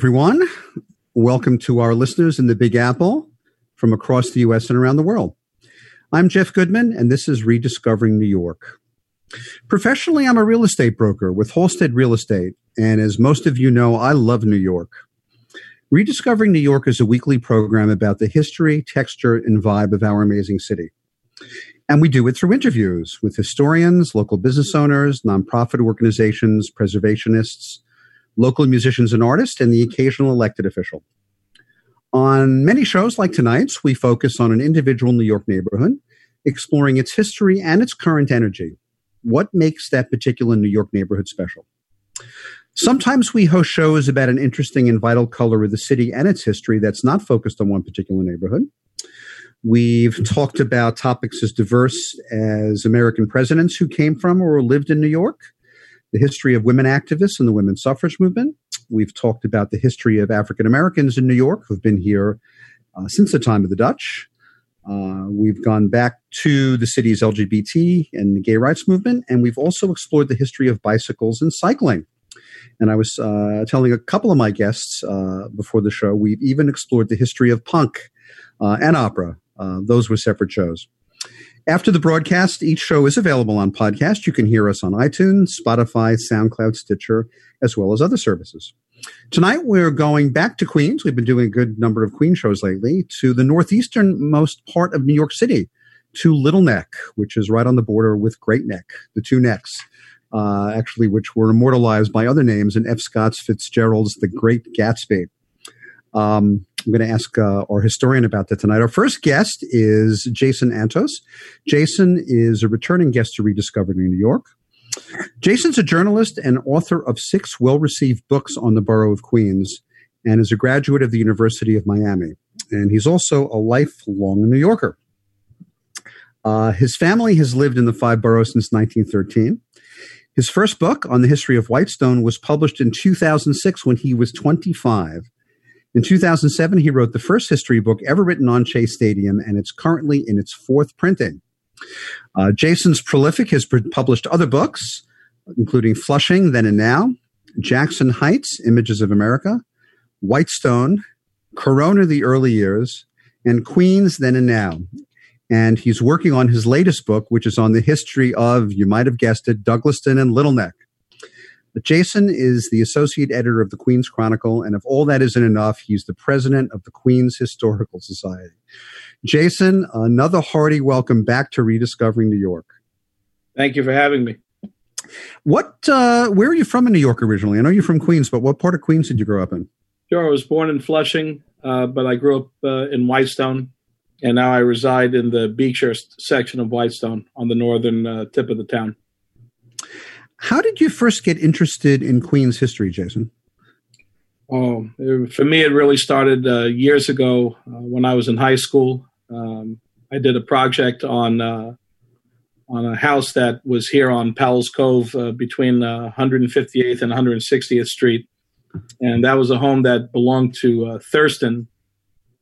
Everyone. Welcome to our listeners in the Big Apple from across the U.S. and around the world. I'm Jeff Goodman, and this is Rediscovering New York. Professionally, I'm a real estate broker with Halstead Real Estate, and as most of you know, I love New York. Rediscovering New York is a weekly program about the history, texture, and vibe of our amazing city. And we do it through interviews with historians, local business owners, nonprofit organizations, preservationists, local musicians and artists, and the occasional elected official. On many shows like tonight's, we focus on an individual New York neighborhood, exploring its history and its current energy. What makes that particular New York neighborhood special? Sometimes we host shows about an interesting and vital color of the city and its history that's not focused on one particular neighborhood. We've talked about topics as diverse as American presidents who came from or lived in New York, the history of women activists and the women's suffrage movement. We've talked about the history of African Americans in New York who've been here uh, since the time of the Dutch. Uh, we've gone back to the city's LGBT and the gay rights movement, and we've also explored the history of bicycles and cycling. And I was uh, telling a couple of my guests uh, before the show, we've even explored the history of punk uh, and opera. Uh, those were separate shows. After the broadcast, each show is available on podcast. You can hear us on iTunes, Spotify, SoundCloud, Stitcher, as well as other services. Tonight, we're going back to Queens. We've been doing a good number of Queen shows lately to the northeasternmost part of New York City, to Little Neck, which is right on the border with Great Neck, the two necks, uh, actually, which were immortalized by other names in F. Scott Fitzgerald's The Great Gatsby. Um, I'm going to ask uh, our historian about that tonight. Our first guest is Jason Antos. Jason is a returning guest to Rediscovering New York. Jason's a journalist and author of six well received books on the borough of Queens and is a graduate of the University of Miami. And he's also a lifelong New Yorker. Uh, his family has lived in the five boroughs since 1913. His first book on the history of Whitestone was published in 2006 when he was 25 in 2007, he wrote the first history book ever written on Shea Stadium, and it's currently in its fourth printing. Uh, Jason's prolific, has published other books, including Flushing, Then and Now, Jackson Heights, Images of America, Whitestone, Corona, The Early Years, and Queens, Then and Now. And he's working on his latest book, which is on the history of, you might have guessed it, Douglaston and Little Neck. But Jason is the associate editor of the Queen's Chronicle, and if all that isn't enough, he's the president of the Queen's Historical Society. Jason, another hearty welcome back to Rediscovering New York. Thank you for having me. What? Uh, where are you from in New York originally? I know you're from Queens, but what part of Queens did you grow up in? Sure, I was born in Flushing, uh, but I grew up uh, in Whitestone, and now I reside in the Beechhurst section of Whitestone on the northern uh, tip of the town. How did you first get interested in Queen's history, Jason? Oh, for me, it really started uh, years ago uh, when I was in high school. Um, I did a project on uh, on a house that was here on Powell's Cove uh, between 158th uh, and 160th Street, and that was a home that belonged to uh, Thurston,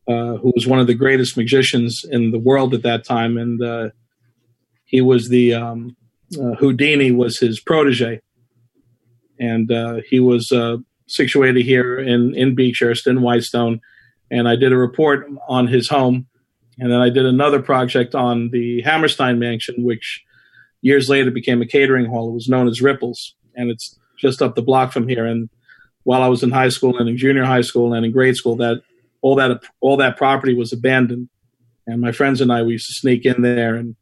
who was one of the greatest magicians in the world at that time, and he was the um, Houdini was his protege, and uh, he was uh, situated here in in Beechhurst in Whitestone. And I did a report on his home, and then I did another project on the Hammerstein Mansion, which years later became a catering hall. It was known as Ripples, and it's just up the block from here. And while I was in high school and in junior high school and in grade school, that all that all that property was abandoned. And my friends and I we used to sneak in there and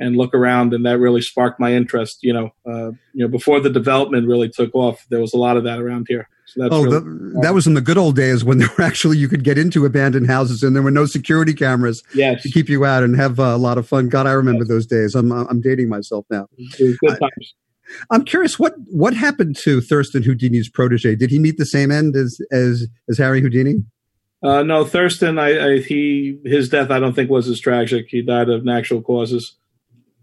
and look around, and that really sparked my interest. You know, uh, you know, before the development really took off, there was a lot of that around here. So oh, really, the, that was in the good old days when there were actually you could get into abandoned houses and there were no security cameras yes. to keep you out and have uh, a lot of fun. God, I remember yes. those days. I'm I'm dating myself now. Good times. I, I'm curious what what happened to Thurston Houdini's protege. Did he meet the same end as as as Harry Houdini? Uh, no, Thurston. I, I, he his death. I don't think was as tragic. He died of natural causes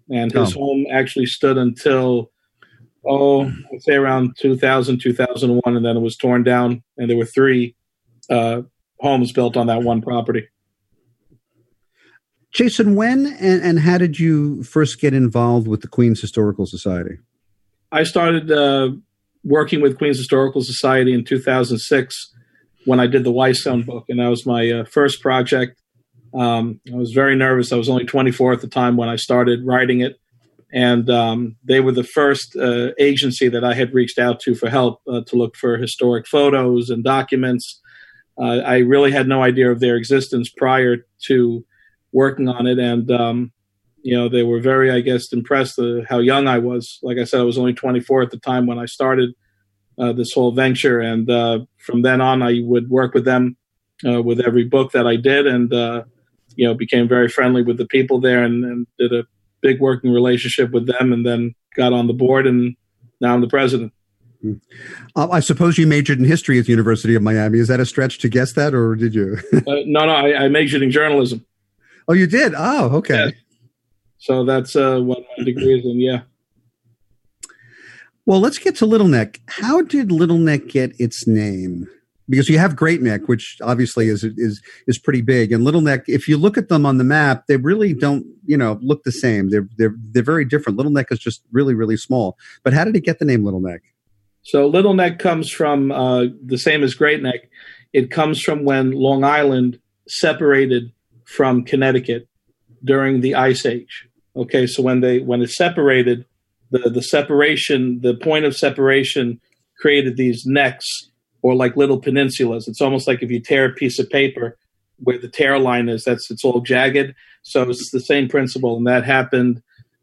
and his oh. home actually stood until oh I'd say around 2000 2001 and then it was torn down and there were three uh, homes built on that one property jason when and, and how did you first get involved with the queens historical society i started uh, working with queens historical society in 2006 when I did the Whitestone book, and that was my uh, first project. Um, I was very nervous. I was only 24 at the time when I started writing it, and um, they were the first uh, agency that I had reached out to for help uh, to look for historic photos and documents. Uh, I really had no idea of their existence prior to working on it, and um, you know they were very, I guess, impressed uh, how young I was. Like I said, I was only 24 at the time when I started uh, this whole venture, and uh, from then on, I would work with them with every book that I did, and you know became very friendly with the people there, and, and did a big working relationship with them, and then got on the board, and now I'm the president. Uh, I suppose you majored in history at the University of Miami. Is that a stretch to guess that, or did you? uh, no, no, I, I, majored in journalism. Oh, you did? Oh, okay. Yeah. So that's uh, what my degree is in. Yeah. Well, let's get to Little Neck. How did Little Neck get its name? Because you have Great Neck, which obviously is is is pretty big, and Little Neck. If you look at them on the map, they really don't you know look the same. They're they're they're very different. Little Neck is just really really small. But how did it get the name Little Neck? So Little Neck comes from uh, the same as Great Neck. It comes from when Long Island separated from Connecticut during the Ice Age. Okay, so when they when it separated, the the separation, the point of separation created these necks or like little peninsulas. It's almost like if you tear a piece of paper where the tear line is, that's it's all jagged. So it's the same principle, and that happened,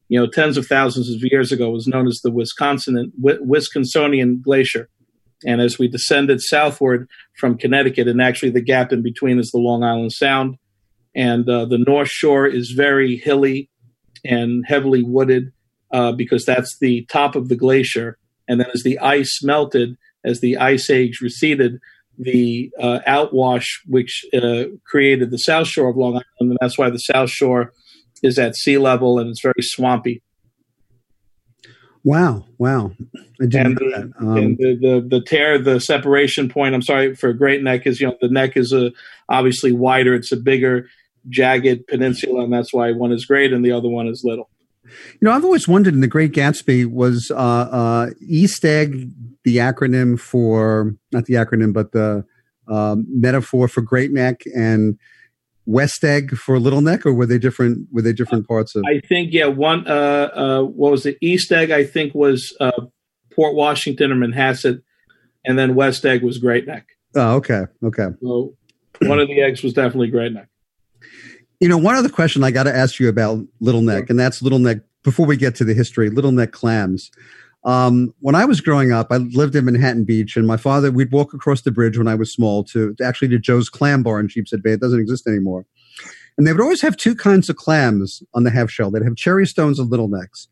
you know, tens of thousands of years ago. It was known as the Wisconsin Wisconsinian Glacier. And as we descended southward from Connecticut, and actually the gap in between is the Long Island Sound, and uh, the North Shore is very hilly and heavily wooded uh, because that's the top of the glacier. And then as the ice melted, as the ice age receded, the uh, outwash, which uh, created the south shore of Long Island, and that's why the south shore is at sea level and it's very swampy. Wow! Wow! I didn't and, know that. Um, and the, the the tear, the separation point. I'm sorry for Great Neck is you know the neck is a obviously wider. It's a bigger, jagged peninsula, and that's why one is great and the other one is little. You know, I've always wondered in The Great Gatsby was uh, uh, East Egg the acronym for not the acronym, but the um, metaphor for Great Neck and West Egg for Little Neck, or were they different? Were they different parts of? I think yeah. One uh, uh, what was it? East Egg I think was uh, Port Washington or Manhasset, and then West Egg was Great Neck. Oh, okay, okay. So one of the eggs was definitely Great Neck. You know, one other question I got to ask you about Little Neck, and that's Little Neck. Before we get to the history, Little Neck clams. Um, when I was growing up, I lived in Manhattan Beach, and my father, we'd walk across the bridge when I was small to, actually to Joe's Clam Bar in Sheepshead Bay. It doesn't exist anymore. And they would always have two kinds of clams on the half shell. They'd have cherry stones and little necks.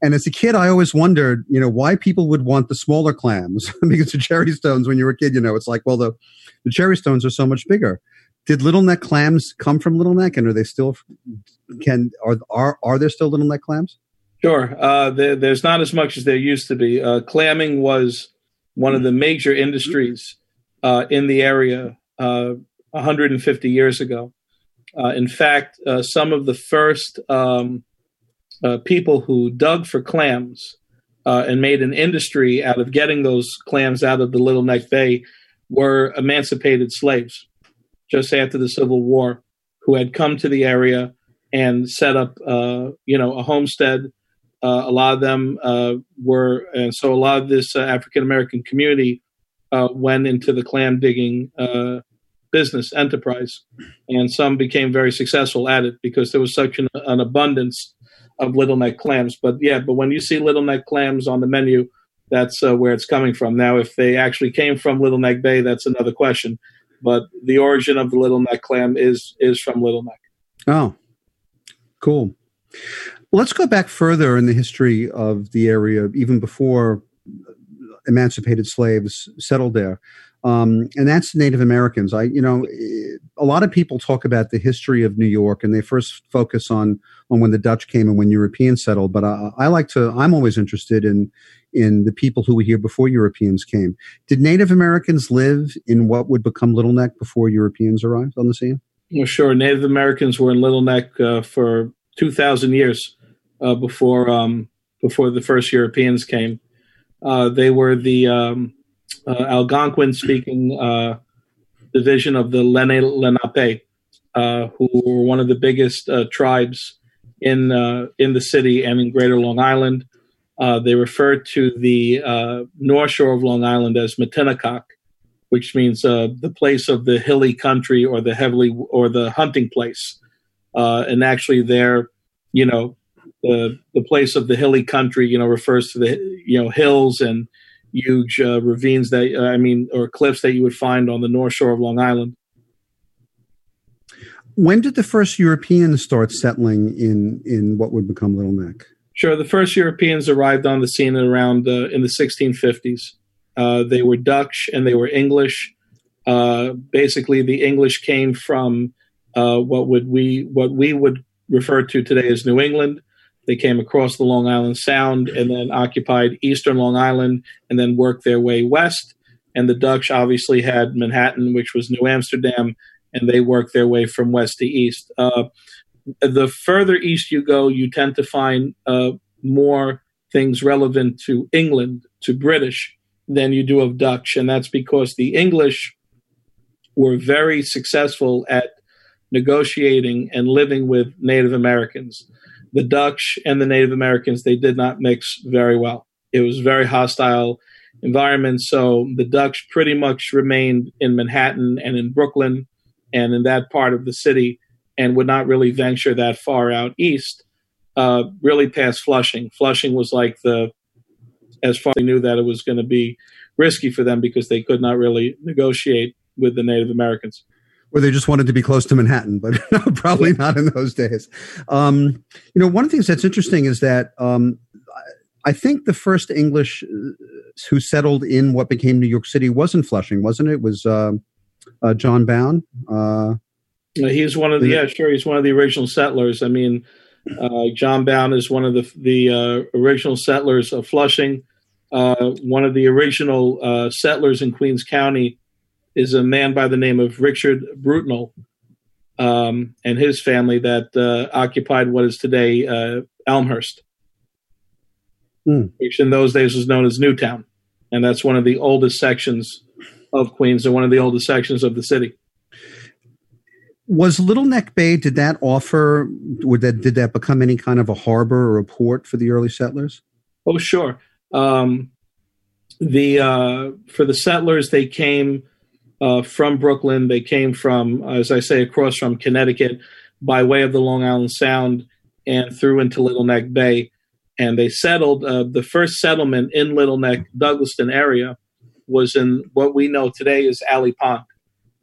And as a kid, I always wondered, you know, why people would want the smaller clams because the cherry stones, when you were a kid, you know, it's like, well, the, the cherry stones are so much bigger. Did little neck clams come from little neck, and are they still can are are are there still little neck clams? Sure. Uh, there, there's not as much as there used to be. Uh, clamming was one of the major industries uh, in the area 150 uh, years ago. Uh, in fact, uh, some of the first um, people who dug for clams and made an industry out of getting those clams out of the Little Neck Bay were emancipated slaves just after the Civil War who had come to the area and set up, you know, a homestead uh, a lot of them uh, were, and so a lot of this uh, African American community uh, went into the clam digging uh, business enterprise, and some became very successful at it because there was such an, an, abundance of little neck clams. But yeah, but when you see little neck clams on the menu, that's uh, where it's coming from. Now, if they actually came from Little Neck Bay, that's another question. But the origin of the little neck clam is is from Little Neck. Oh, cool. Let's go back further in the history of the area, even before emancipated slaves settled there. Um, and that's Native Americans. I, you know, a lot of people talk about the history of New York, and they first focus on on when the Dutch came and when Europeans settled. But I, I like to. I'm always interested in in the people who were here before Europeans came. Did Native Americans live in what would become Little Neck before Europeans arrived on the scene? Well, sure. Native Americans were in Little Neck uh, for two thousand years uh, before um, before the first Europeans came. Uh, they were the um, uh, Algonquin speaking uh, division of the Lenni Lenape, uh, who were one of the biggest tribes in in the city and in Greater Long Island. Uh, they refer to the uh, North Shore of Long Island as Matinecock, which means uh, the place of the hilly country or the heavily or the hunting place. and actually, there, you know, the the place of the hilly country, you know, refers to the you know hills and huge ravines that I mean, or cliffs that you would find on the North Shore of Long Island. When did the first Europeans start settling in in what would become Little Neck? Sure, the first Europeans arrived on the scene around uh, in the 1650s. Uh, they were Dutch and they were English. Uh, basically, the English came from uh, what would we what we would refer to today as New England. They came across the Long Island Sound and then occupied eastern Long Island and then worked their way west. And the Dutch obviously had Manhattan, which was New Amsterdam, and they worked their way from west to east. The further east you go, you tend to find uh, more things relevant to England, to British, than you do of Dutch. And that's because the English were very successful at negotiating and living with Native Americans. The Dutch and the Native Americans, they did not mix very well. It was very hostile environment. So the Dutch pretty much remained in Manhattan and in Brooklyn and in that part of the city and would not really venture that far out east, uh, really past Flushing. Flushing was like the, as far as they knew that it was going to be risky for them because they could not really negotiate with the Native Americans. Or they just wanted to be close to Manhattan, but probably yeah. not in those days. Um, you know, one of the things that's interesting is that um, I think the first English uh, who settled in what became New York City wasn't Flushing, wasn't it? it was uh, uh, John Bowne. Uh, he's one of the yeah, sure. He's one of the original settlers. I mean, uh, John Bowne is one of the the uh, original settlers of Flushing. Uh, one of the original uh, settlers in Queens County is a man by the name of Richard Brutnell, um, and his family that occupied what is today Elmhurst, mm. which in those days was known as Newtown, and that's one of the oldest sections of Queens and one of the oldest sections of the city. Was Little Neck Bay? Did that offer? Would that did that become any kind of a harbor or a port for the early settlers? Oh, sure. Um, the uh, for the settlers, they came uh, from Brooklyn. They came from, as I say, across from Connecticut by way of the Long Island Sound and through into Little Neck Bay, and they settled. Uh, the first settlement in Little Neck, Douglaston area was in what we know today as Alley Pond.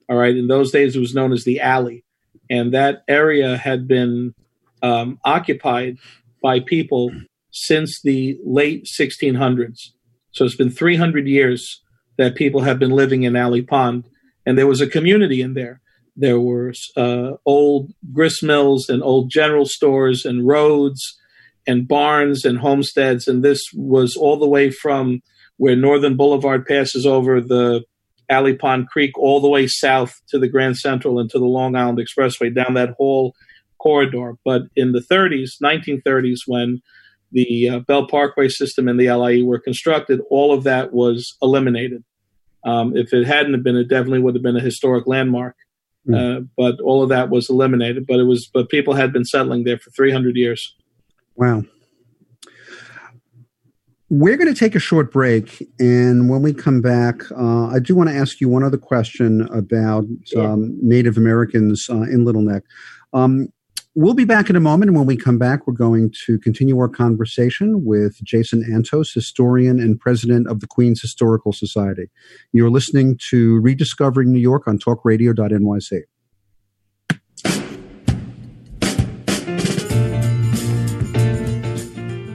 All right. In those days, it was known as the Alley. And that area had been um, occupied by people since the late 1600s. So it's been 300 years that people have been living in Alley Pond. And there was a community in there. There were uh, old grist mills and old general stores and roads and barns and homesteads. And this was all the way from where Northern Boulevard passes over the Alley Pond Creek all the way south to the Grand Central and to the Long Island Expressway down that whole corridor. But in the 30s, 1930s, when the uh, Belt Parkway system and the LIE were constructed, all of that was eliminated. Um, if it hadn't been, it definitely would have been a historic landmark. Mm. Uh, but all of that was eliminated. But it was, but people had been settling there for 300 years. Wow. We're going to take a short break, and when we come back, uh, I do want to ask you one other question about um, Native Americans uh, in Little Neck. Um, we'll be back in a moment, and when we come back, we're going to continue our conversation with Jason Antos, historian and president of the Queens Historical Society. You're listening to Rediscovering New York on talkradio.nyc.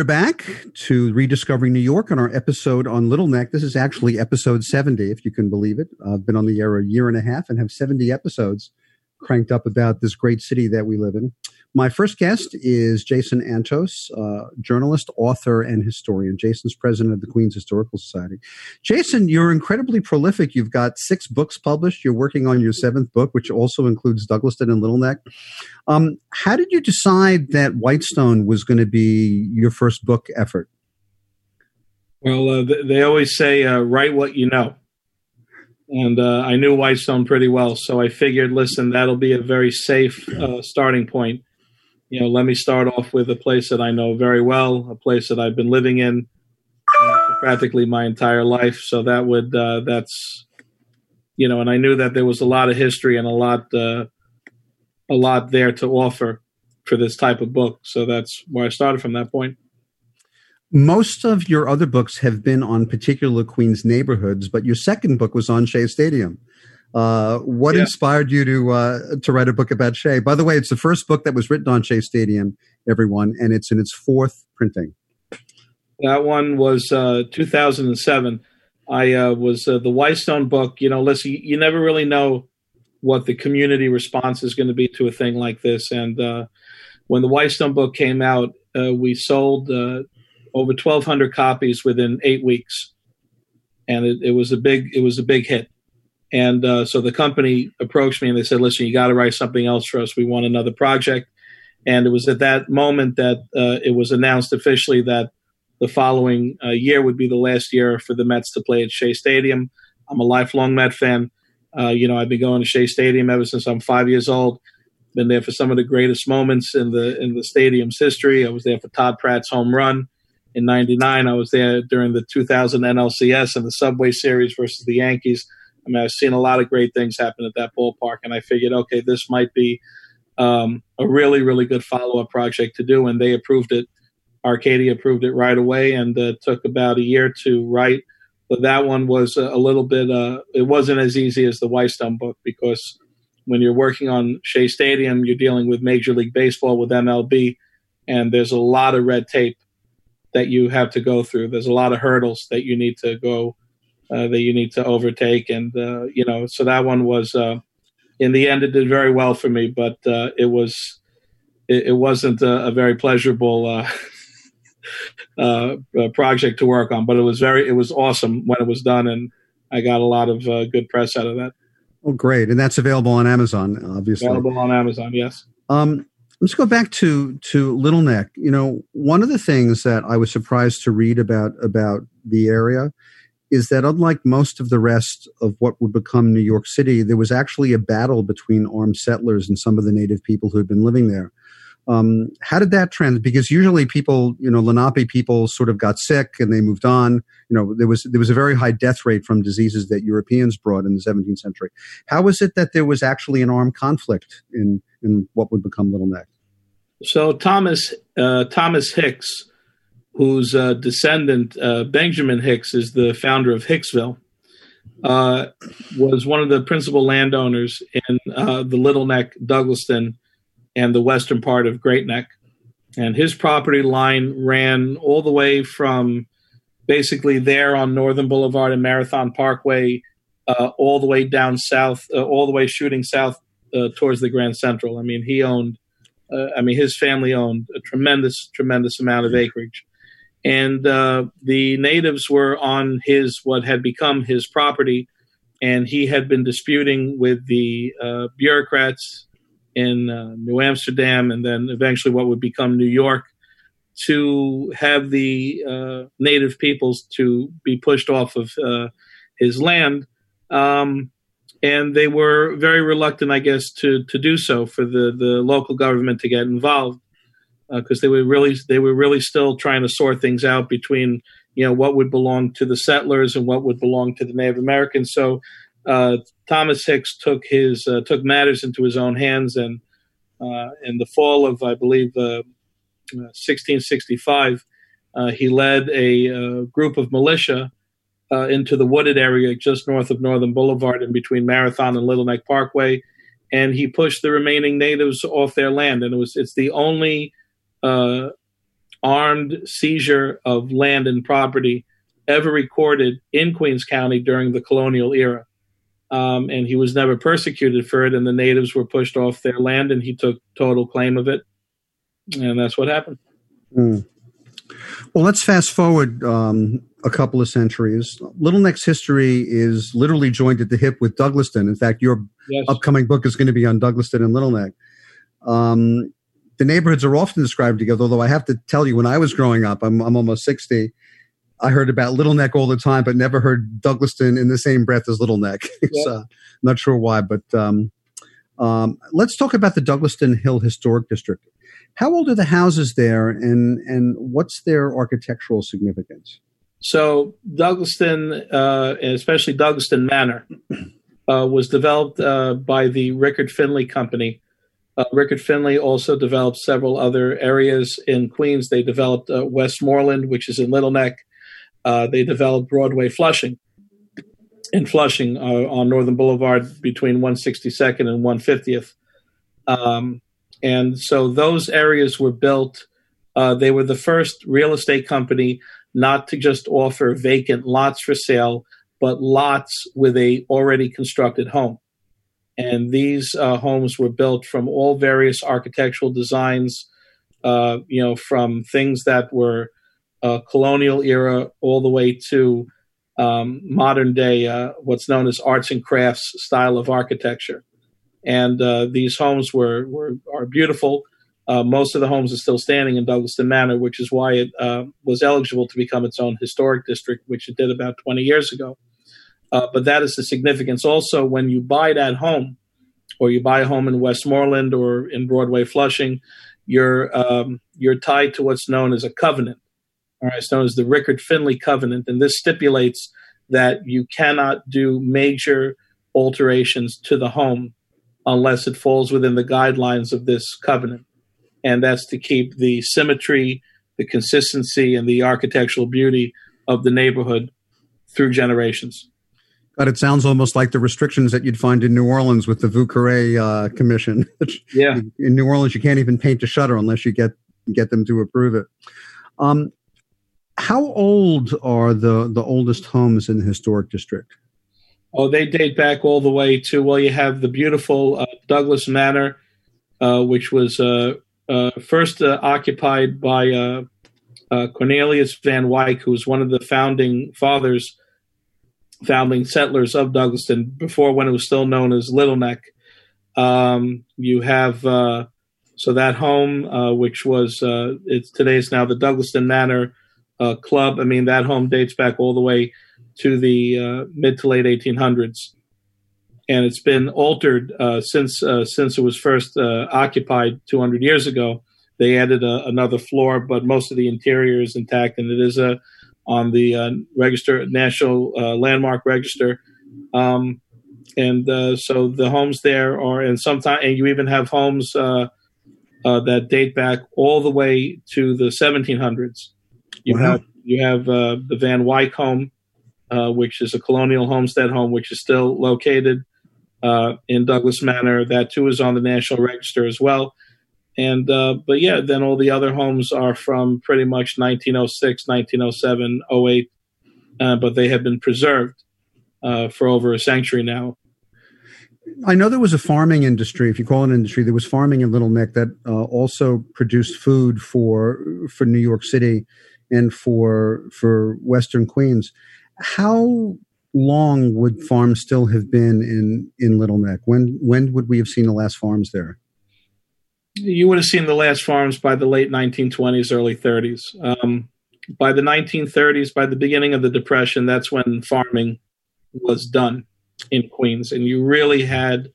We're back to Rediscovering New York on our episode on Little Neck. This is actually episode 70, if you can believe it. I've been on the air a year and a half and have 70 episodes cranked up about this great city that we live in. My first guest is Jason Antos, uh, journalist, author, and historian. Jason's president of the Queens Historical Society. Jason, you're incredibly prolific. You've got six books published. You're working on your seventh book, which also includes Douglaston and Little Neck. Um, how did you decide that Whitestone was going to be your first book effort? Well, uh, they always say, uh, write what you know and uh, I knew Whitestone pretty well, so I figured, listen, that'll be a very safe uh, starting point. You know, let me start off with a place that I know very well, a place that I've been living in uh, for practically my entire life. So that would uh, that's you know, and I knew that there was a lot of history and a lot uh, a lot there to offer for this type of book. So that's where I started from that point most of your other books have been on particular Queens neighborhoods, but your second book was on Shea Stadium. Uh, what yeah. inspired you to uh, to write a book about Shea? By the way, it's the first book that was written on Shea Stadium, everyone, and it's in its fourth printing. That one was uh, 2007. I uh, was uh, the Whitestone book. You know, listen, you never really know what the community response is going to be to a thing like this. And uh, when the Whitestone book came out, we sold over 1,200 copies within eight weeks, and it, it was a big it was a big hit. And uh, so the company approached me and they said, "Listen, you got to write something else for us. We want another project." And it was at that moment that uh, it was announced officially that the following uh, year would be the last year for the Mets to play at Shea Stadium. I'm a lifelong Met fan. Uh, you know, I've been going to Shea Stadium ever since I'm five years old. Been there for some of the greatest moments in the in the stadium's history. I was there for Todd Pratt's home run in 99. I was there during the 2000 NLCS and the Subway Series versus the Yankees. I mean, I've seen a lot of great things happen at that ballpark, and I figured, okay, this might be um, a really, really good follow up project to do. And they approved it. Arcadia approved it right away, and uh, took about a year to write. But that one was a, little bit, uh, it wasn't as easy as the Whitestone book because when you're working on Shea Stadium, you're dealing with Major League Baseball, with MLB, and there's a lot of red tape that you have to go through. There's a lot of hurdles that you need to go uh, that you need to overtake, and uh, you know, so that one was uh, in the end it did very well for me, but uh, it was it, it wasn't a, a, very pleasurable. Uh, uh, project to work on, but it was very, it was awesome when it was done, and I got a lot of good press out of that. Oh, great! And that's available on Amazon, obviously. Available on Amazon, yes. Um, let's go back to to Little Neck. You know, one of the things that I was surprised to read about about the area is that unlike most of the rest of what would become New York City, there was actually a battle between armed settlers and some of the native people who had been living there. Um, how did that trend? Because usually people, you know, Lenape people sort of got sick and they moved on. You know, there was there was a very high death rate from diseases that Europeans brought in the 17th century. How was it that there was actually an armed conflict in in what would become Little Neck? So Thomas uh, Thomas Hicks, whose uh, descendant uh, Benjamin Hicks is the founder of Hicksville, uh, was one of the principal landowners in uh, the Little Neck, Douglaston, and the western part of Great Neck. And his property line ran all the way from basically there on Northern Boulevard and Marathon Parkway, uh, all the way down south, uh, all the way shooting south towards the Grand Central. I mean, he owned, I mean, his family owned a tremendous, tremendous amount of acreage. And uh, the natives were on his, what had become his property. And he had been disputing with the uh, bureaucrats in New Amsterdam and then eventually what would become New York to have the uh, native peoples to be pushed off of uh, his land. Um, and they were very reluctant, I guess, to to do so for the the local government to get involved because uh, they were really they were really still trying to sort things out between you know what would belong to the settlers and what would belong to the Native Americans. So uh, Thomas Hicks took his uh, took matters into his own hands, and uh, in the fall of I believe 1665, uh, uh, he led a group of militia into the wooded area just north of Northern Boulevard and between Marathon and Little Neck Parkway, and he pushed the remaining natives off their land. And it was it's the only uh, armed seizure of land and property ever recorded in Queens County during the colonial era. Um, and he was never persecuted for it, and the natives were pushed off their land, and he took total claim of it, and that's what happened. Mm. Well, let's fast forward um, a couple of centuries. Little Neck's history is literally joined at the hip with Douglaston. In fact, your yes. upcoming book is going to be on Douglaston and Little Neck. Um, the neighborhoods are often described together, although I have to tell you, when I was growing up, I'm, I'm almost 60, I heard about Little Neck all the time, but never heard Douglaston in the same breath as Little Neck. so, uh, not sure why, but um, um, let's talk about the Douglaston Hill Historic District. How old are the houses there, and and what's their architectural significance? So Douglaston, uh, and especially Douglaston Manor, uh, was developed uh, by the Rickert-Finlay Company. Uh, Rickert-Finlay also developed several other areas in Queens. They developed uh, Westmoreland, which is in Little Neck. Uh, they developed Broadway Flushing in Flushing on Northern Boulevard between 162nd and 150th. Um, and so those areas were built. Uh, they were the first real estate company not to just offer vacant lots for sale, but lots with a already constructed home. And these uh, homes were built from all various architectural designs, uh, you know, from things that were uh, colonial era all the way to um, modern day, uh, what's known as arts and crafts style of architecture and uh, these homes were, were are beautiful. Uh, most of the homes are still standing in Douglaston Manor, which is why it was eligible to become its own historic district, which it did about 20 years ago. Uh, but that is the significance. Also, when you buy that home, or you buy a home in Westmoreland or in Broadway Flushing, you're um, you're tied to what's known as a covenant. All right, it's known as the Rickert-Finlay Covenant, and this stipulates that you cannot do major alterations to the home unless it falls within the guidelines of this covenant. And that's to keep the symmetry, the consistency, and the architectural beauty of the neighborhood through generations. But it sounds almost like the restrictions that you'd find in New Orleans with the Vieux Carre uh, Commission. yeah. In New Orleans, you can't even paint a shutter unless you get get them to approve it. Um, how old are the the oldest homes in the historic district? Oh, they date back all the way to well, you have the beautiful uh, Douglas Manor, uh, which was uh, uh first uh, occupied by uh, Cornelius Van Wyck, who was one of the founding fathers, founding settlers of Douglaston before when it was still known as Little Neck. Um, you have so that home, which was it's today is now the Douglaston Manor Club. I mean, that home dates back all the way to the uh, mid to late 1800s, and it's been altered uh, since uh, since it was first uh, occupied 200 years ago. They added a, another floor, but most of the interior is intact, and it is a on the uh, register national landmark register. Um, and so the homes there are, and sometimes, and you even have homes uh, that date back all the way to the 1700s. You Wow. have you have uh, the Van Wyck home, uh, which is a colonial homestead home, which is still located uh, in Douglas Manor. That too is on the National Register as well. And uh, but yeah, then all the other homes are from pretty much 1906, 1907, 08, uh, but they have been preserved uh, for over a century now. I know there was a farming industry, if you call it an industry, there was farming in Little Neck that uh, also produced food for for New York City and for for Western Queens. How long would farms still have been in in Little Neck? When when would we have seen the last farms there? You would have seen the last farms by the late 1920s, early 30s. Um, by the 1930s, by the beginning of the Depression, that's when farming was done in Queens, and you really had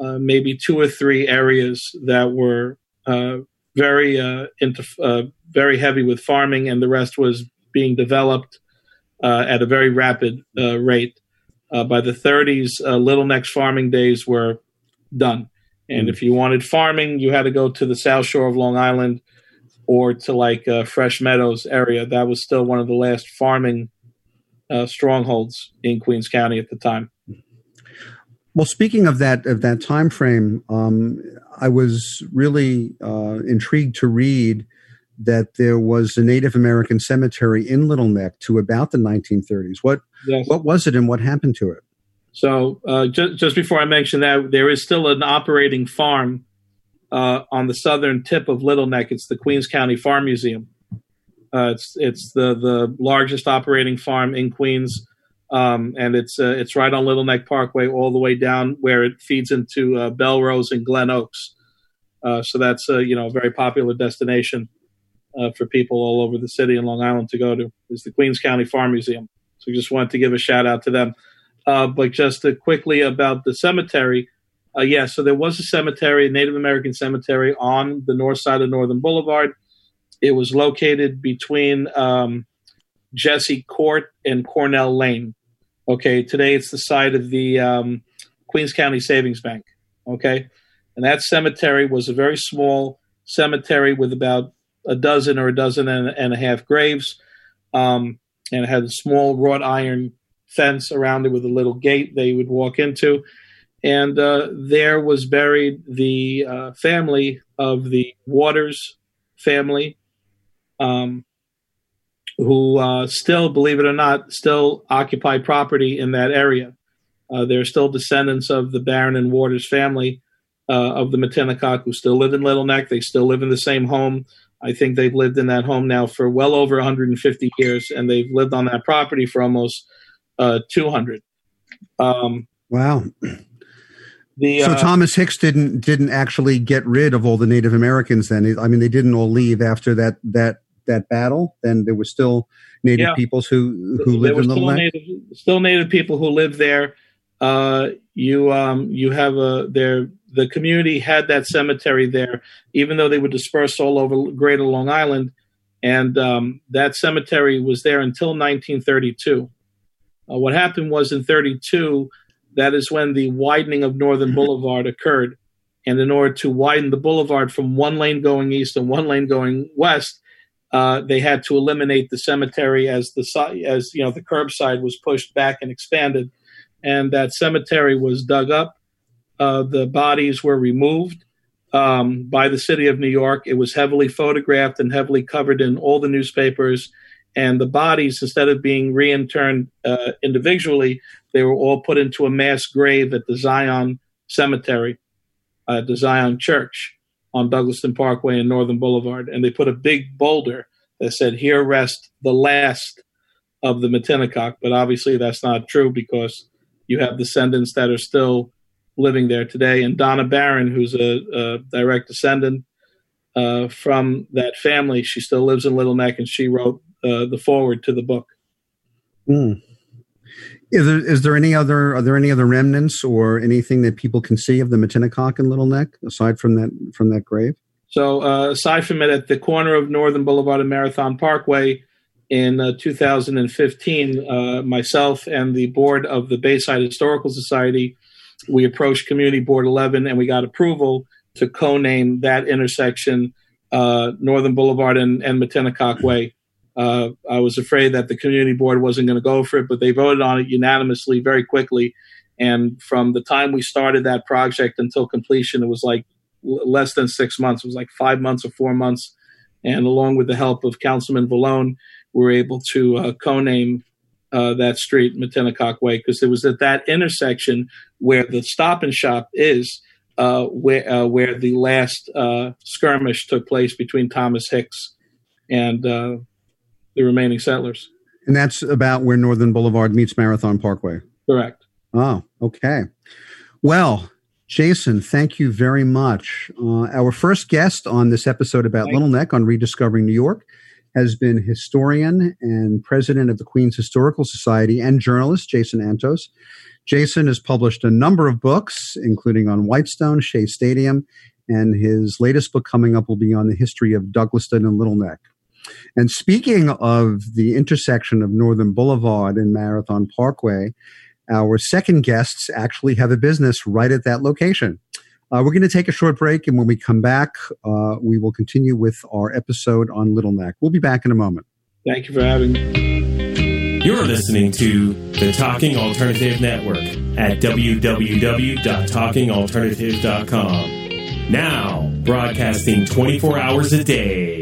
uh, maybe two or three areas that were uh, very uh, into uh, very heavy with farming, and the rest was being developed uh, at a very rapid uh, rate. By the 30s, uh, Little Neck's farming days were done. And if you wanted farming, you had to go to the South Shore of Long Island or to like uh, Fresh Meadows area. That was still one of the last farming uh, strongholds in Queens County at the time. Well, speaking of that of that time frame, um, I was really uh, intrigued to read that there was a Native American cemetery in Little Neck to about the 1930s. What Yes. what was it, and what happened to it? So uh, just, just before I mention that, there is still an operating farm uh, on the southern tip of Little Neck. It's the Queens County Farm Museum. Uh, it's it's the the largest operating farm in Queens, um, and it's uh, it's right on Little Neck Parkway, all the way down where it feeds into uh, Bellerose and Glen Oaks. Uh, so that's uh, you know a very popular destination for people all over the city and Long Island to go to. Is the Queens County Farm Museum. So just wanted to give a shout out to them. Uh, but just quickly about the cemetery, uh, yeah, so there was a cemetery, a Native American cemetery on the north side of Northern Boulevard. It was located between um, Jesse Court and Cornell Lane. Okay, today it's the site of the um, Queens County Savings Bank. Okay, and that cemetery was a very small cemetery with about a dozen or a dozen and, and a half graves, um, and it had a small wrought iron fence around it with a little gate they would walk into. And uh, there was buried the uh, family of the Waters family, um, who uh, still, believe it or not, still occupy property in that area. Uh, they're still descendants of the Barron and Waters family uh, of the Matinecock who still live in Little Neck. They still live in the same home. I think they've lived in that home now for well over 150 years, and they've lived on that property for almost uh, 200. Um, Wow. the So uh, Thomas Hicks didn't didn't actually get rid of all the Native Americans. Then I mean, they didn't all leave after that that that battle. Then there was still Native Yeah. peoples who who lived in Little still Neck. native, still native people who live there. Uh, you um, you have a there the community had that cemetery there, even though they were dispersed all over Greater Long Island, and um, that cemetery was there until 1932. Uh, what happened was in 32, that is when the widening of Northern Boulevard occurred, and in order to widen the boulevard from one lane going east and one lane going west, uh, they had to eliminate the cemetery as the as you know the curbside was pushed back and expanded, and that cemetery was dug up. Uh, the bodies were removed um, by the city of New York. It was heavily photographed and heavily covered in all the newspapers. And the bodies, instead of being reinterned uh, individually, they were all put into a mass grave at the Zion Cemetery, uh, the Zion Church on Douglaston Parkway and Northern Boulevard. And they put a big boulder that said, Here rest the last of the Matinecock. But obviously, that's not true because you have descendants that are still living there today. And Donna Barron, who's a, a direct descendant uh, from that family, she still lives in Little Neck and she wrote uh, the forward to the book. Hmm. Is there is there any other are there any other remnants or anything that people can see of the Matinecock in Little Neck aside from that from that grave? So, uh, aside from it, at the corner of Northern Boulevard and Marathon Parkway in uh, 2015, uh, myself and the board of the Bayside Historical Society, we approached Community Board 11 and we got approval to co-name that intersection uh, Northern Boulevard and, and Matinecock Way. Uh, I was afraid that the community board wasn't going to go for it, but they voted on it unanimously very quickly. And from the time we started that project until completion, it was like l- less than six months. It was like five months or four months. And along with the help of Councilman Vallone, we were able to uh, co-name uh, that street, Matinecock Way, because it was at that intersection where the Stop and Shop is, uh, where uh, where the last uh, skirmish took place between Thomas Hicks and the remaining settlers. And that's about where Northern Boulevard meets Marathon Parkway. Correct. Oh, okay. Well, Jason, thank you very much. Uh, our first guest on this episode about Little Neck on Rediscovering New York has been historian and president of the Queens Historical Society and journalist Jason Antos. Jason has published a number of books, including on Whitestone, Shea Stadium, and his latest book coming up will be on the history of Douglaston and Little Neck. And speaking of the intersection of Northern Boulevard and Marathon Parkway, our second guests actually have a business right at that location. Uh, we're going to take a short break, and when we come back, uh, we will continue with our episode on Little Neck. We'll be back in a moment. Thank you for having me. You're listening to the Talking Alternative Network at www.talkingalternative.com. Now, broadcasting 24 hours a day.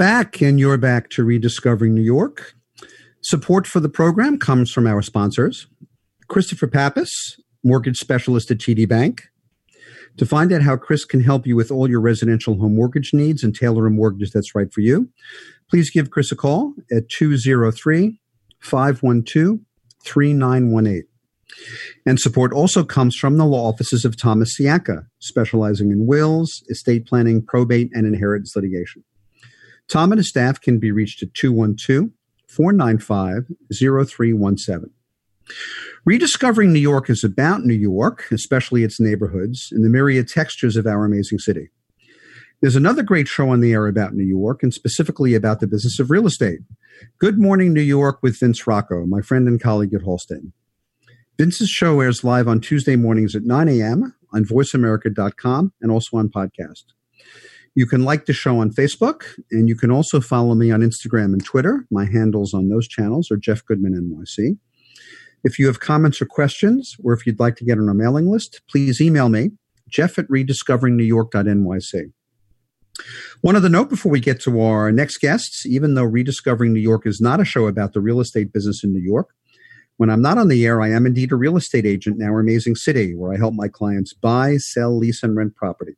Back, and you're back to Rediscovering New York. Support for the program comes from our sponsors Christopher Pappas, mortgage specialist at TD Bank. To find out how Chris can help you with all your residential home mortgage needs and tailor a mortgage that's right for you, please give Chris a call at 203 512 3918. And support also comes from the law offices of Thomas Siaka, specializing in wills, estate planning, probate, and inheritance litigation. Tom and his staff can be reached at 212 495 0317. Rediscovering New York is about New York, especially its neighborhoods, and the myriad textures of our amazing city. There's another great show on the air about New York, and specifically about the business of real estate. Good Morning New York with Vince Rocco, my friend and colleague at Halstead. Vince's show airs live on Tuesday mornings at 9 a.m. on voiceamerica.com and also on podcast. You can like the show on Facebook, and you can also follow me on Instagram and Twitter. My handles on those channels are Jeff Goodman NYC. If you have comments or questions, or if you'd like to get on our mailing list, please email me, jeff at rediscoveringnewyork.nyc. One other note before we get to our next guests, even though Rediscovering New York is not a show about the real estate business in New York, When I'm not on the air, I am indeed a real estate agent in our amazing city where I help my clients buy, sell, lease, and rent property.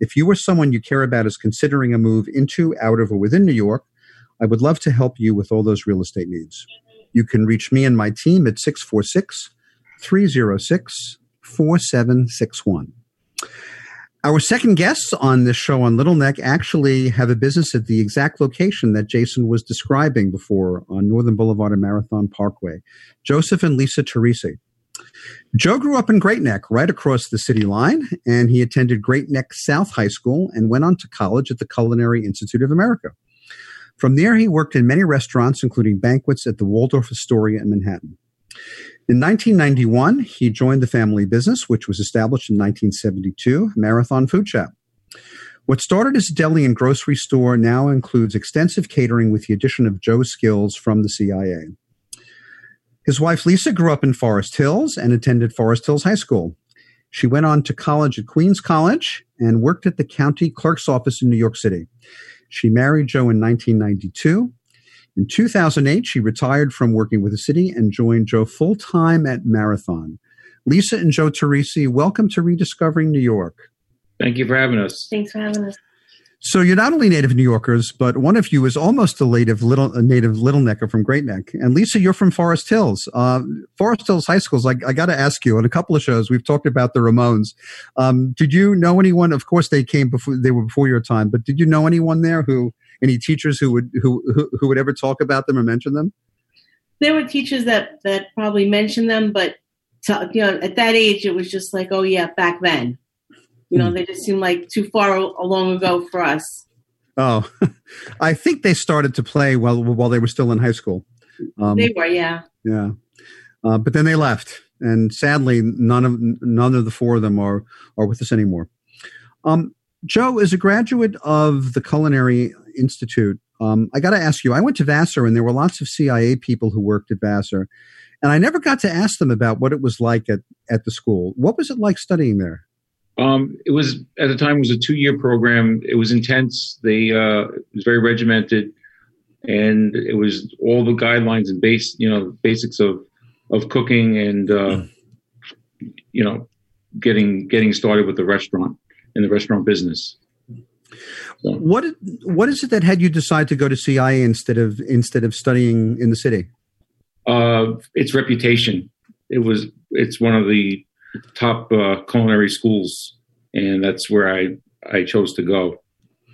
If you or someone you care about is considering a move into, out of, or within New York, I would love to help you with all those real estate needs. You can reach me and my team at 646 306 4761. Our second guests on this show on Little Neck actually have a business at the exact location that Jason was describing before on Northern Boulevard and Marathon Parkway. Joseph and Lisa Teresi. Joe grew up in Great Neck, right across the city line, and he attended Great Neck South High School and went on to college at the Culinary Institute of America. From there, he worked in many restaurants, including banquets at the Waldorf Astoria in Manhattan. In 1991, he joined the family business, which was established in 1972, Marathon Food Shop. What started as a deli and grocery store now includes extensive catering with the addition of Joe's skills from the CIA. His wife Lisa grew up in Forest Hills and attended Forest Hills High School. She went on to college at Queens College and worked at the county clerk's office in New York City. She married Joe in 1992 in 2008, she retired from working with the city and joined Joe full time at Marathon. Lisa and Joe Teresi, welcome to Rediscovering New York. Thank you for having us. Thanks for having us. So you're not only native New Yorkers, but one of you is almost a native little a native Little Necker from Great Neck. And Lisa, you're from Forest Hills. Uh, Forest Hills High Schools. I, I got to ask you. On a couple of shows, we've talked about the Ramones. Um, did you know anyone? Of course, they came before they were before your time. But did you know anyone there who any teachers who would who, who who would ever talk about them or mention them? There were teachers that that probably mentioned them, but to, you know, at that age, it was just like, oh yeah, back then. You know, mm. they just seem like too far along ago for us. Oh, I think they started to play while while they were still in high school. Um, they were, yeah, yeah, uh, but then they left, and sadly, none of none of the four of them are are with us anymore. Um, Joe is a graduate of the Culinary Institute. Um, I got to ask you, I went to Vassar and there were lots of CIA people who worked at Vassar. And I never got to ask them about what it was like at, at the school. What was it like studying there? Um, it was at the time it was a two year program. It was intense. They uh, it was very regimented, and it was all the guidelines and base you know basics of of cooking and uh, you know getting getting started with the restaurant in the restaurant business. So. What what is it that had you decide to go to CIA instead of instead of studying in the city? Uh, its reputation. It was it's one of the top uh, culinary schools, and that's where I I chose to go.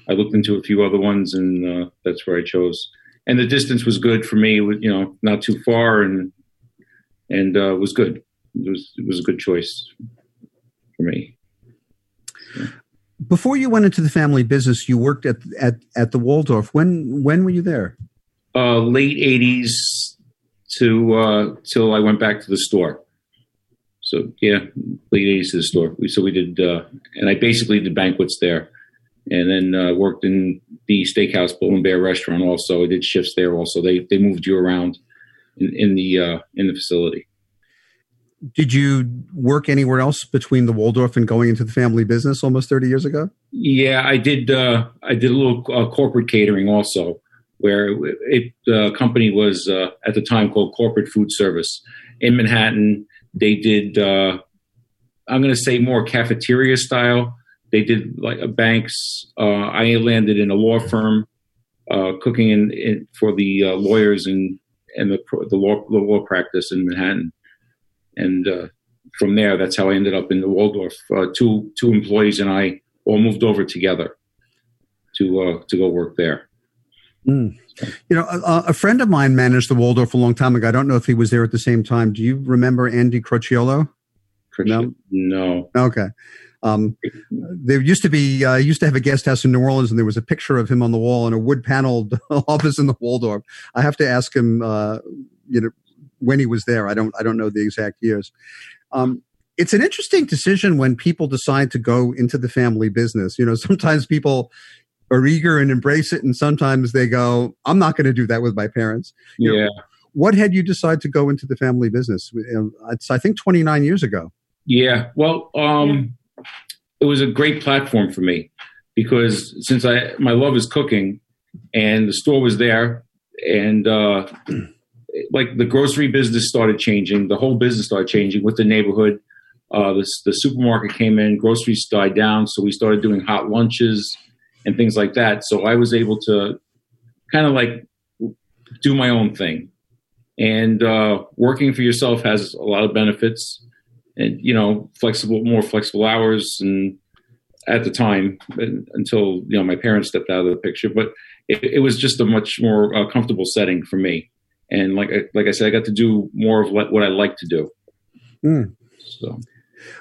I looked into a few other ones, and uh, that's where I chose. And the distance was good for me. You know, not too far, and and uh, was good. It was it was a good choice for me. Before you went into the family business, you worked at at at the Waldorf. When when were you there? Uh, late '80s to uh, till I went back to the store. So yeah, late '80s to the store. We, so we did, uh, and I basically did banquets there, and then uh, worked in the steakhouse Bull and Bear restaurant. Also, I did shifts there. Also, they they moved you around in, in the uh, in the facility did you work anywhere else between the Waldorf and going into the family business almost 30 years ago? Yeah, I did. Uh, I did a little uh, corporate catering also, where it, the company was uh, at the time called Corporate Food Service in Manhattan. They did. Uh, I'm going to say more cafeteria style. They did like banks. Uh, I landed in a law firm, uh, cooking in, in, for the lawyers and and the the law the law practice in Manhattan and uh, from there, that's how I ended up in the Waldorf. Uh, two two employees and I all moved over together to uh, to go work there. Mm. You know, a, a, friend of mine managed the Waldorf a long time ago. I don't know if he was there at the same time. Do you remember Andy Crociolo? No. No. Okay. Um, there used to be uh, used to have a guest house in New Orleans, and there was a picture of him on the wall in a wood paneled office in the Waldorf. I have to ask him, uh, you know, when he was there. I don't I don't know the exact years. Um, it's an interesting decision when people decide to go into the family business. You know, sometimes people are eager and embrace it, and sometimes they go, "I'm not going to do that with my parents." You yeah. Know, what had you decide to go into the family business? It's I think 29 years ago. Yeah. Well, um, it was a great platform for me because since I my love is cooking, and the store was there, and uh, like the grocery business started changing, the whole business started changing with the neighborhood. Uh, the, the supermarket came in, groceries died down, so we started doing hot lunches and things like that. So I was able to kind of like do my own thing. And uh, working for yourself has a lot of benefits, and you know, flexible, more flexible hours, and at the time until you know my parents stepped out of the picture. But it, it was just a much more uh, comfortable setting for me, and like I, like I said, I got to do more of what I like to do. Mm. So.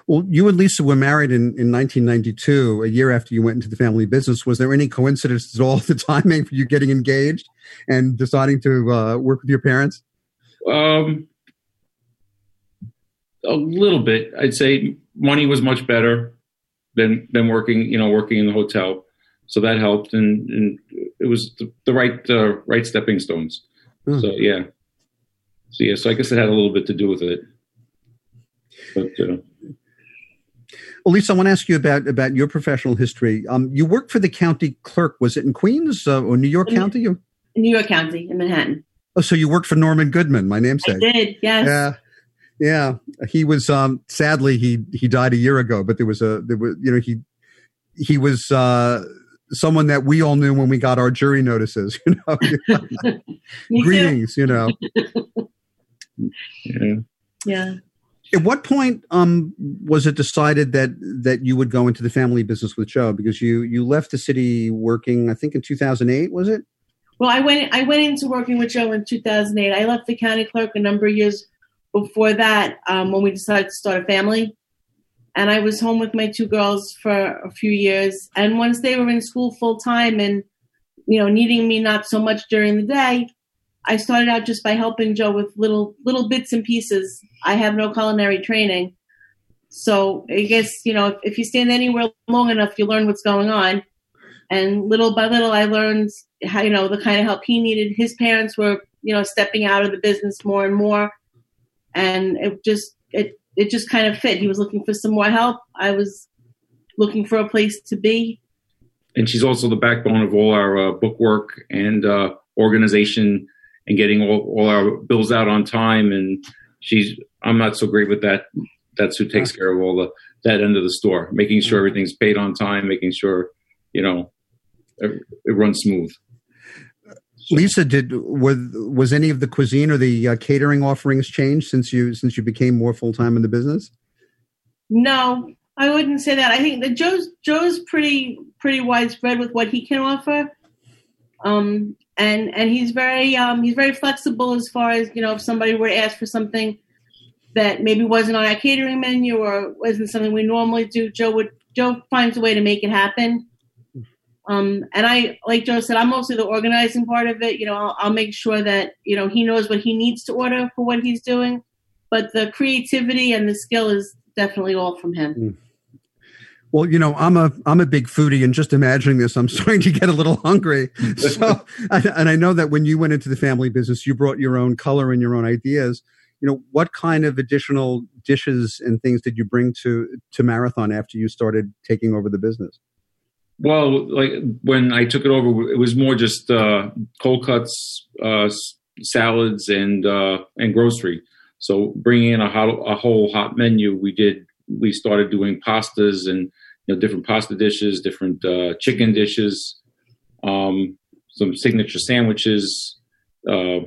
Well, you and Lisa were married in, in 1992, a year after you went into the family business. Was there any coincidence at all the timing for you getting engaged and deciding to uh, work with your parents? Um, a little bit. I'd say money was much better than than working, you know, working in the hotel. So that helped, and, and it was the, the right uh, right stepping stones. Hmm. So yeah, so yeah, so I guess it had a little bit to do with it. But uh, well, Lisa, I want to ask you about about your professional history. Um, you worked for the county clerk. Was it in Queens uh, or New York in, County? Or? New York County in Manhattan. Oh, so you worked for Norman Goodman, my namesake. I did, yes. Yeah. Yeah, he was. Um, sadly, he he died a year ago. But there was a there was you know he he was uh, someone that we all knew when we got our jury notices. You know, greetings. You know. yeah. Yeah. At what point um, was it decided that that you would go into the family business with Joe? Because you you left the city working, I think, in two thousand eight. Was it? Well, I went I went into working with Joe in 2008. I left the county clerk a number of years before that um, when we decided to start a family. And I was home with my two girls for a few years. And once they were in school full time and you know needing me not so much during the day, I started out just by helping Joe with little little bits and pieces. I have no culinary training, so I guess you know if, if you stand anywhere long enough, you learn what's going on. And little by little i learned how you know the kind of help he needed. His parents were you know stepping out of the business more and more. And it just it it just kind of fit. He was looking for some more help. I was looking for a place to be. And she's also the backbone of all our uh, book work and uh, organization and getting all, all our bills out on time and she's i'm not so great with that that's who takes care of all the that end of the store making sure everything's paid on time making sure you know it, it runs smooth. Lisa, did was was any of the cuisine or the uh, catering offerings changed since you since you became more full time in the business? No, I wouldn't say that. I think that Joe's Joe's pretty pretty widespread with what he can offer, um, and and he's very um, he's very flexible as far as you know if somebody were to ask for something that maybe wasn't on our catering menu or wasn't something we normally do. Joe would Joe finds a way to make it happen. Um, and I, like Joe said, I'm mostly the organizing part of it. You know, I'll, I'll, make sure that you know he knows what he needs to order for what he's doing, but the creativity and the skill is definitely all from him. Well, you know, I'm a I'm a big foodie, and just imagining this, I'm starting to get a little hungry. So, and I know that when you went into the family business, you brought your own color and your own ideas. You know, what kind of additional dishes and things did you bring to to Marathon after you started taking over the business? Well, like when I took it over, it was more just uh, cold cuts, uh, salads, and uh, and grocery. So bringing in a, hot, a whole hot menu, we did. We started doing pastas and you know different pasta dishes, different uh, chicken dishes, um, some signature sandwiches, uh,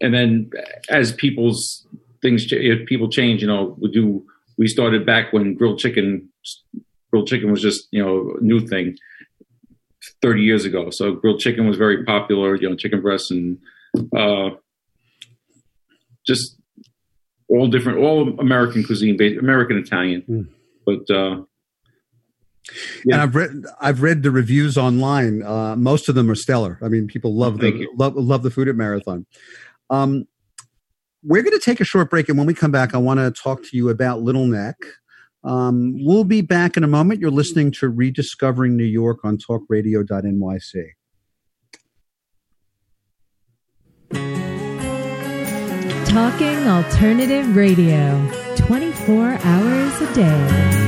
and then as people's things, if people change, you know, we do. We started back when grilled chicken grilled chicken was just you know a new thing 30 years ago. So grilled chicken was very popular, you know, chicken breasts and uh, just all different, all American cuisine, based, American Italian. Mm. But uh, yeah. And I've read I've read the reviews online. Uh, most of them are stellar. I mean, people love the love love the food at Marathon. Um, we're going to take a short break, and when we come back, I want to talk to you about Little Neck. Um, we'll be back in a moment. You're listening to Rediscovering New York on talkradio.nyc. Talking Alternative Radio, 24 hours a day.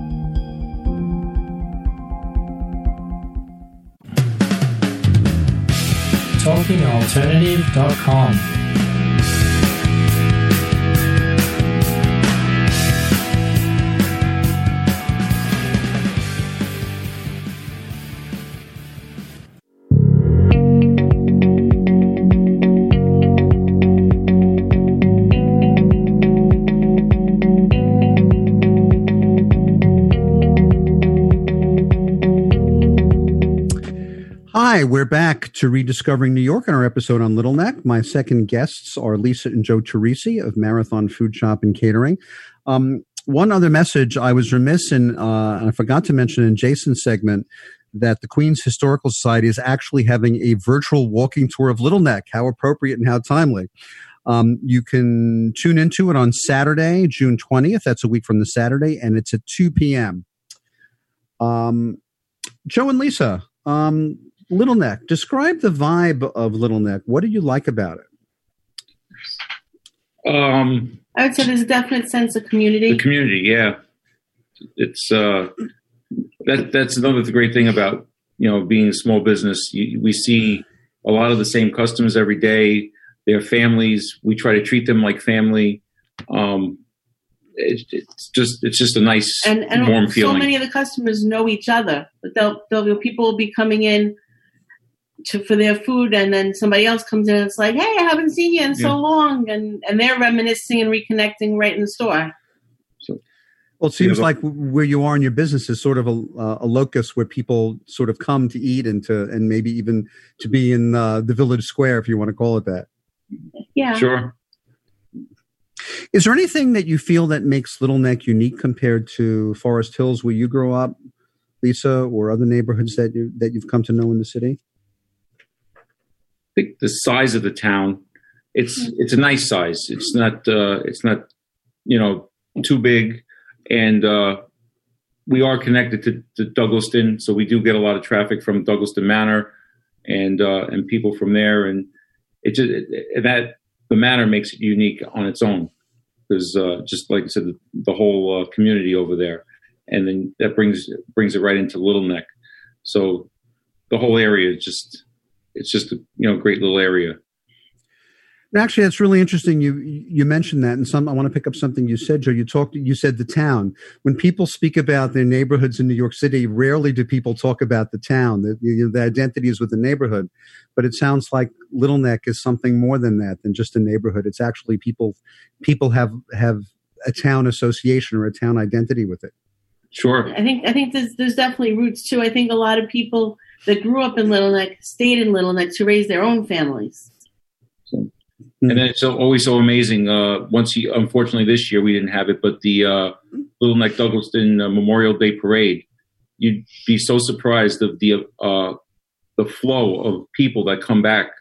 talkingalternative.com. Hi, we're back to Rediscovering New York on our episode on Little Neck. My second guests are Lisa and Joe Teresi of Marathon Food Shop and Catering. Um, one other message I was remiss in, uh, and I forgot to mention in Jason's segment, that the Queens Historical Society is actually having a virtual walking tour of Little Neck. How appropriate and how timely. Um, you can tune into it on Saturday, June 20th. That's a week from the Saturday, and it's at 2 p.m. Um, Joe and Lisa, um, Little Neck. Describe the vibe of Little Neck. What do you like about it? Um, I would say there's a definite sense of community. the community, yeah. It's uh, that that's another great thing about you know being a small business. You, we see a lot of the same customers every day. Their families. We try to treat them like family. Um, it, it's just it's just a nice and, and warm so feeling. So many of the customers know each other. But They'll, they'll people will be coming in to for their food, and then somebody else comes in and it's like, "Hey, I haven't seen you in Yeah. so long," and and they're reminiscing and reconnecting right in the store. Well, it seems Yeah, like where you are in your business is sort of a, uh, a locus where people sort of come to eat and to and maybe even to be in uh, the village square, if you want to call it that. Yeah. Sure. Is there anything that you feel that makes Little Neck unique compared to Forest Hills, where you grew up, Lisa, or other neighborhoods that you that you've come to know in the city? Think the size of the town it's it's a nice size. It's not uh it's not you know too big. And uh we are connected to, to douglaston so we do get a lot of traffic from douglaston manor and uh and people from there. And it just it, it- that the manor makes it unique on its own. Because uh just like i said the, the whole uh, community over there. And then that brings brings it right into little neck. So the whole area is just it's just a you know great little area. Actually, that's really interesting. You you mentioned that, and some I want to pick up something you said, Joe. You talked. You said the town. When people speak about their neighborhoods in New York City, rarely do people talk about the town. The, you know, the identity is with the neighborhood, but it sounds like Little Neck is something more than that than just a neighborhood. It's actually people people have have a town association or a town identity with it. Sure. I think I think there's there's definitely roots too. I think a lot of people that grew up in Little Neck stayed in Little Neck to raise their own families. And then it's always so amazing. Uh, once you, unfortunately, this year we didn't have it, but the uh, Little Neck Douglaston uh, Memorial Day Parade, you'd be so surprised of the uh, the flow of people that come back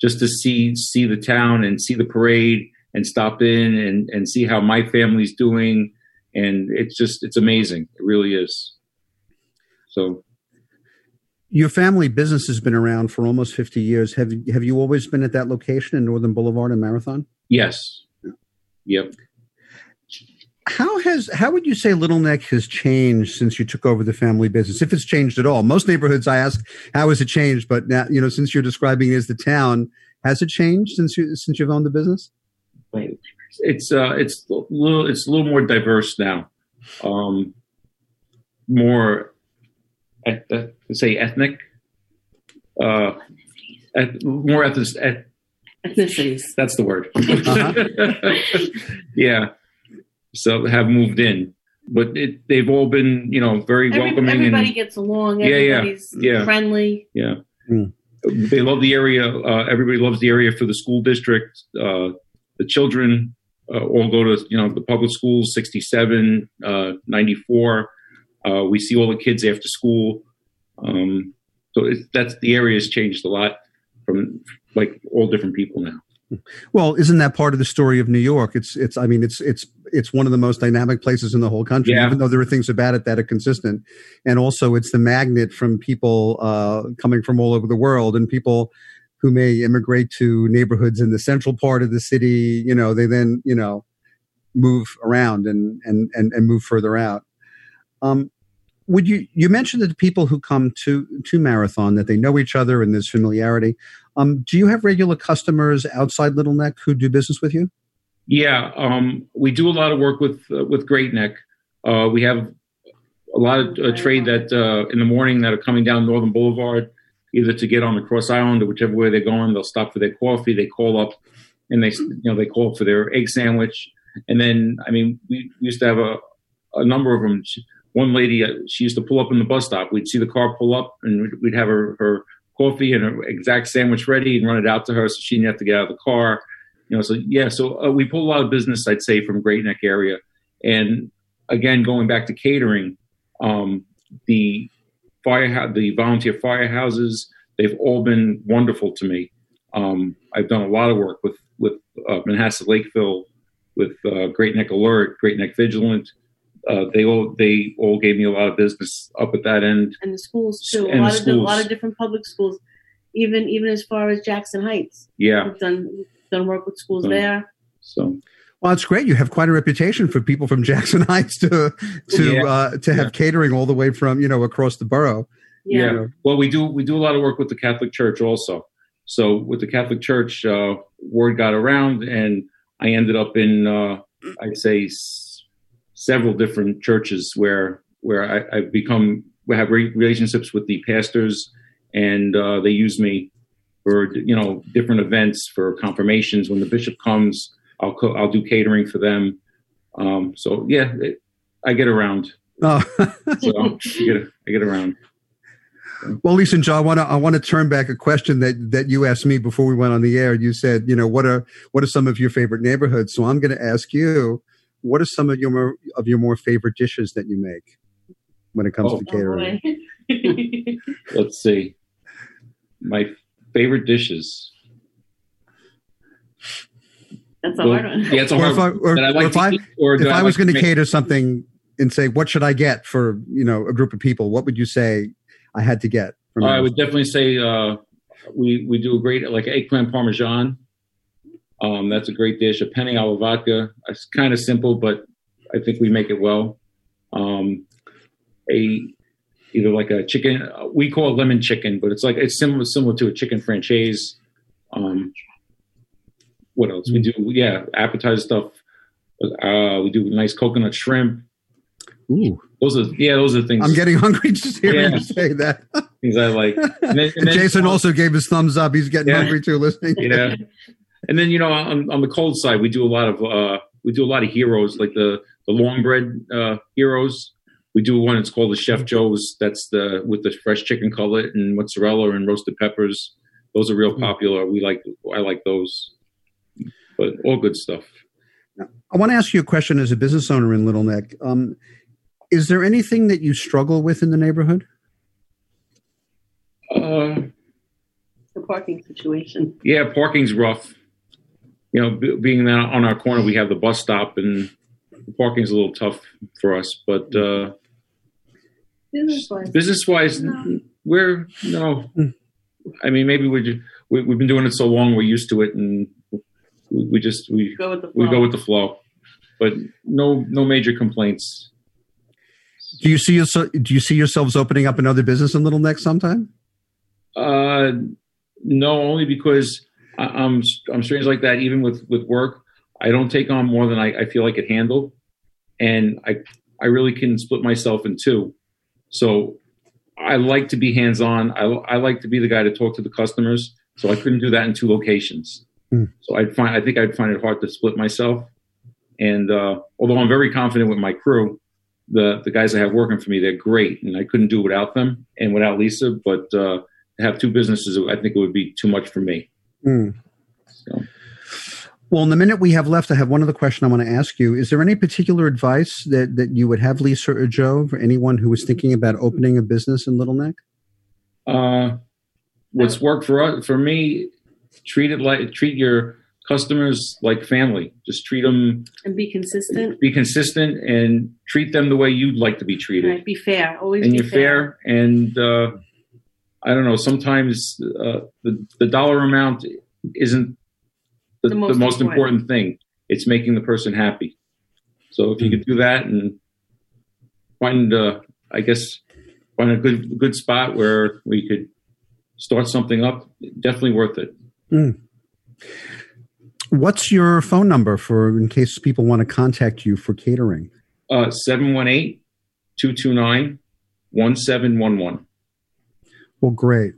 just to see see the town and see the parade and stop in and, and see how my family's doing. And it's just it's amazing. It really is. So Your family business has been around for almost fifty years. Have you- have you always been at that location in Northern Boulevard and Marathon? yes, yep. How has how would you say Little Neck has changed since you took over the family business, if it's changed at all? Most neighborhoods, I ask, how has it changed? But now, you know, since you're describing it as the town, has it changed since you since you've owned the business? it's uh it's a little it's a little more diverse now um more, eth- uh, say ethnic, uh, eth- more ethnic. Eth- Ethnicities. that's the word. Uh-huh. yeah. So have moved in, but it, they've all been, you know, very Every, welcoming everybody and gets along. Yeah, yeah, yeah. friendly. yeah. Mm. They love the area. Uh, everybody loves the area for the school district. Uh, the children uh, all go to, you know, the public schools, 67, uh, 94. Uh, we see all the kids after school. Um, so that's the area has changed a lot from like all different people now. Well, isn't that part of the story of New York? It's it's I mean it's it's it's one of the most dynamic places in the whole country, Yeah. even though there are things about it that are consistent. And also it's the magnet from people uh, coming from all over the world and people who may immigrate to neighborhoods in the central part of the city, you know, they then, you know, move around and and and, and move further out. Um, would you you mentioned that the people who come to to marathon that they know each other and there's familiarity um, do you have regular customers outside little neck who do business with you Yeah, um, we do a lot of work with uh, with Great Neck. Uh, we have a lot of uh, trade that uh, in the morning that are coming down Northern Boulevard, either to get on the Cross Island or whichever way they're going. They'll stop for their coffee. They call up, and they you know they call for their egg sandwich. And then I mean we used to have a a number of them. One lady, uh, she used to pull up in the bus stop. We'd see the car pull up, and we'd- we'd have her, her coffee and her exact sandwich ready, and run it out to her, so she didn't have to get out of the car you know so yeah so uh, we pull a lot of business i'd say from great neck area and again going back to catering um, the fire the volunteer firehouses they've all been wonderful to me um, i've done a lot of work with with uh, manhasset lakeville with uh, great neck alert great neck vigilant uh, they all they all gave me a lot of business up at that end and the schools too. A lot the of di- a lot of different public schools, even even as far as Jackson Heights. yeah We've done we've done work with schools there. so well it's great you have quite a reputation for people from jackson heights to to Yeah. uh, to have Yeah. catering all the way from you know across the borough Yeah. Yeah. Well, we do we do a lot of work with the Catholic Church also. So with the Catholic Church, uh, word got around, and I ended up in uh, I'd say s- several different churches where where I, I've become we have re- relationships with the pastors, and uh, they use me for you know different events for confirmations. When the bishop comes, I'll co- I'll do catering for them. Um, so yeah, it, I get around. oh. So I get I get around. well lisa and joe i want to i want to turn back a question that that you asked me before we went on the air you said you know what are what are some of your favorite neighborhoods so i'm going to ask you what are some of your more of your more favorite dishes that you make when it comes Oh. to Oh, catering boy. let's see my favorite dishes That's a Well, hard one. yeah it's a or hard if I, or, that I like if I, eat, or if that I was like going to make. cater something and say, what should I get for you know a group of people? What would you say I had to get? From I would definitely say uh, we we do a great like eggplant parmesan. Um, that's a great dish. A penne alla vodka. It's kind of simple, but I think we make it well. Um, a either like a chicken. We call it lemon chicken, but it's like it's similar similar to a chicken francese. Um, what else? We do yeah appetizer stuff. Uh, we do nice coconut shrimp. Ooh, Those are yeah, those are things. I'm getting hungry just hearing Yeah. you say that. things I like. And then, and then- Jason also gave his thumbs up. He's getting Yeah. hungry too listening. yeah. And then you know on, on the cold side, we do a lot of uh, we do a lot of heroes like the the long bread uh, heroes. We do one. It's called the Chef Joe's. That's the with the fresh chicken cutlet and mozzarella and roasted peppers. Those are real popular. We like I like those, but all good stuff. I want to ask you a question as a business owner in Little Neck. Um, is there anything that you struggle with in the neighborhood? Uh, the parking situation. yeah, parking's rough. You know, b- being that on our corner, we have the bus stop, and the parking's a little tough for us. But uh, Business-wise. business wise, we're no. I mean, maybe we, ju- we we've been doing it so long, we're used to it, and we, we just we Go with the we flow. go with the flow. But no no major complaints. Do you see yourself, do you see yourselves opening up another business in Little Neck sometime? Uh, no, only because I, I'm I'm strange like that. Even with with work, I don't take on more than I, I feel I could handle, and I I really can split myself in two. So I like to be hands on. I, I like to be the guy to talk to the customers. So I couldn't do that in two locations. Hmm. So I'd find I think I'd find it hard to split myself. And uh, although I'm very confident with my crew, the the guys I have working for me, they're great, and I couldn't do without them and without Lisa. But uh, to have two businesses, I think it would be too much for me. Mm. So. Well, in the minute we have left, I have one other question I want to ask you. Is there any particular advice that, that you would have, Lisa or Joe, for anyone who is thinking about opening a business in Little Neck? Uh, what's worked for us, for me, treat it like treat your customers like family. Just treat them and be consistent. be consistent and treat them the way you'd like to be treated. Right, be fair. Always and be you're fair. And uh, I don't know. Sometimes uh, the the dollar amount isn't the, The the most most, important. important. thing. It's making the person happy. So if you could do that and find, uh, I guess, find a good good spot where we could start something up, definitely worth it. Mm. What's your phone number for in case people want to contact you for catering? Uh, 718 229 1711. Well, great.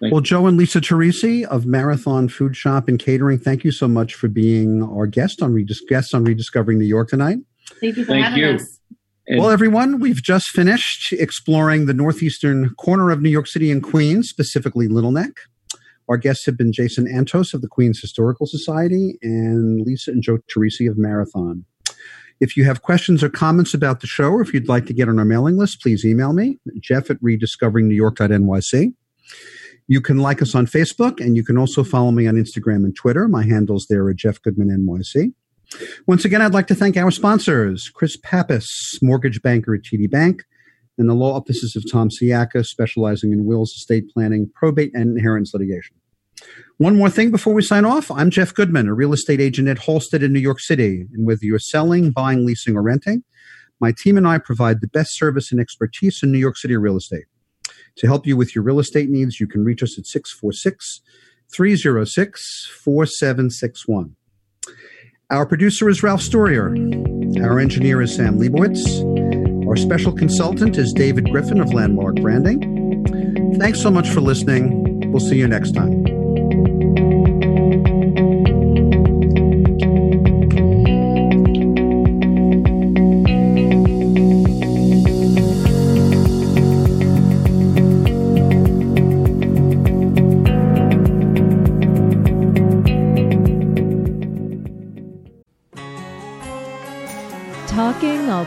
Thank well, Joe and Lisa Teresi of Marathon Food Shop and Catering, thank you so much for being our guest on Redis- guests on Rediscovering New York tonight. Thank you for Thank having you. us. And well, everyone, we've just finished exploring the northeastern corner of New York City and Queens, specifically Little Neck. Our guests have been Jason Antos of the Queens Historical Society and Lisa and Joe Teresi of Marathon. If you have questions or comments about the show, or if you'd like to get on our mailing list, please email me, jeff at rediscoveringnewyork.nyc. You can like us on Facebook, and you can also follow me on Instagram and Twitter. My handles there are Jeff Goodman NYC. Once again, I'd like to thank our sponsors, Chris Pappas, mortgage banker at TD Bank, and the law offices of Tom Siaka, specializing in wills, estate planning, probate, and inheritance litigation. One more thing before we sign off. I'm Jeff Goodman, a real estate agent at Halstead in New York City. And whether you're selling, buying, leasing, or renting, my team and I provide the best service and expertise in New York City real estate. To help you with your real estate needs, you can reach us at 646 306 4761. Our producer is Ralph Storier. Our engineer is Sam Leibowitz. Our special consultant is David Griffin of Landmark Branding. Thanks so much for listening. We'll see you next time.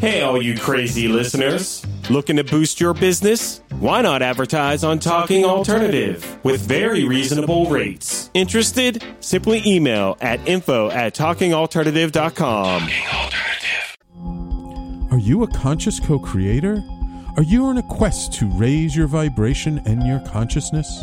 Hey, all you crazy listeners. Looking to boost your business? Why not advertise on Talking Alternative with very reasonable rates? Interested? Simply email at info at talkingalternative.com. Are you a conscious co creator? Are you on a quest to raise your vibration and your consciousness?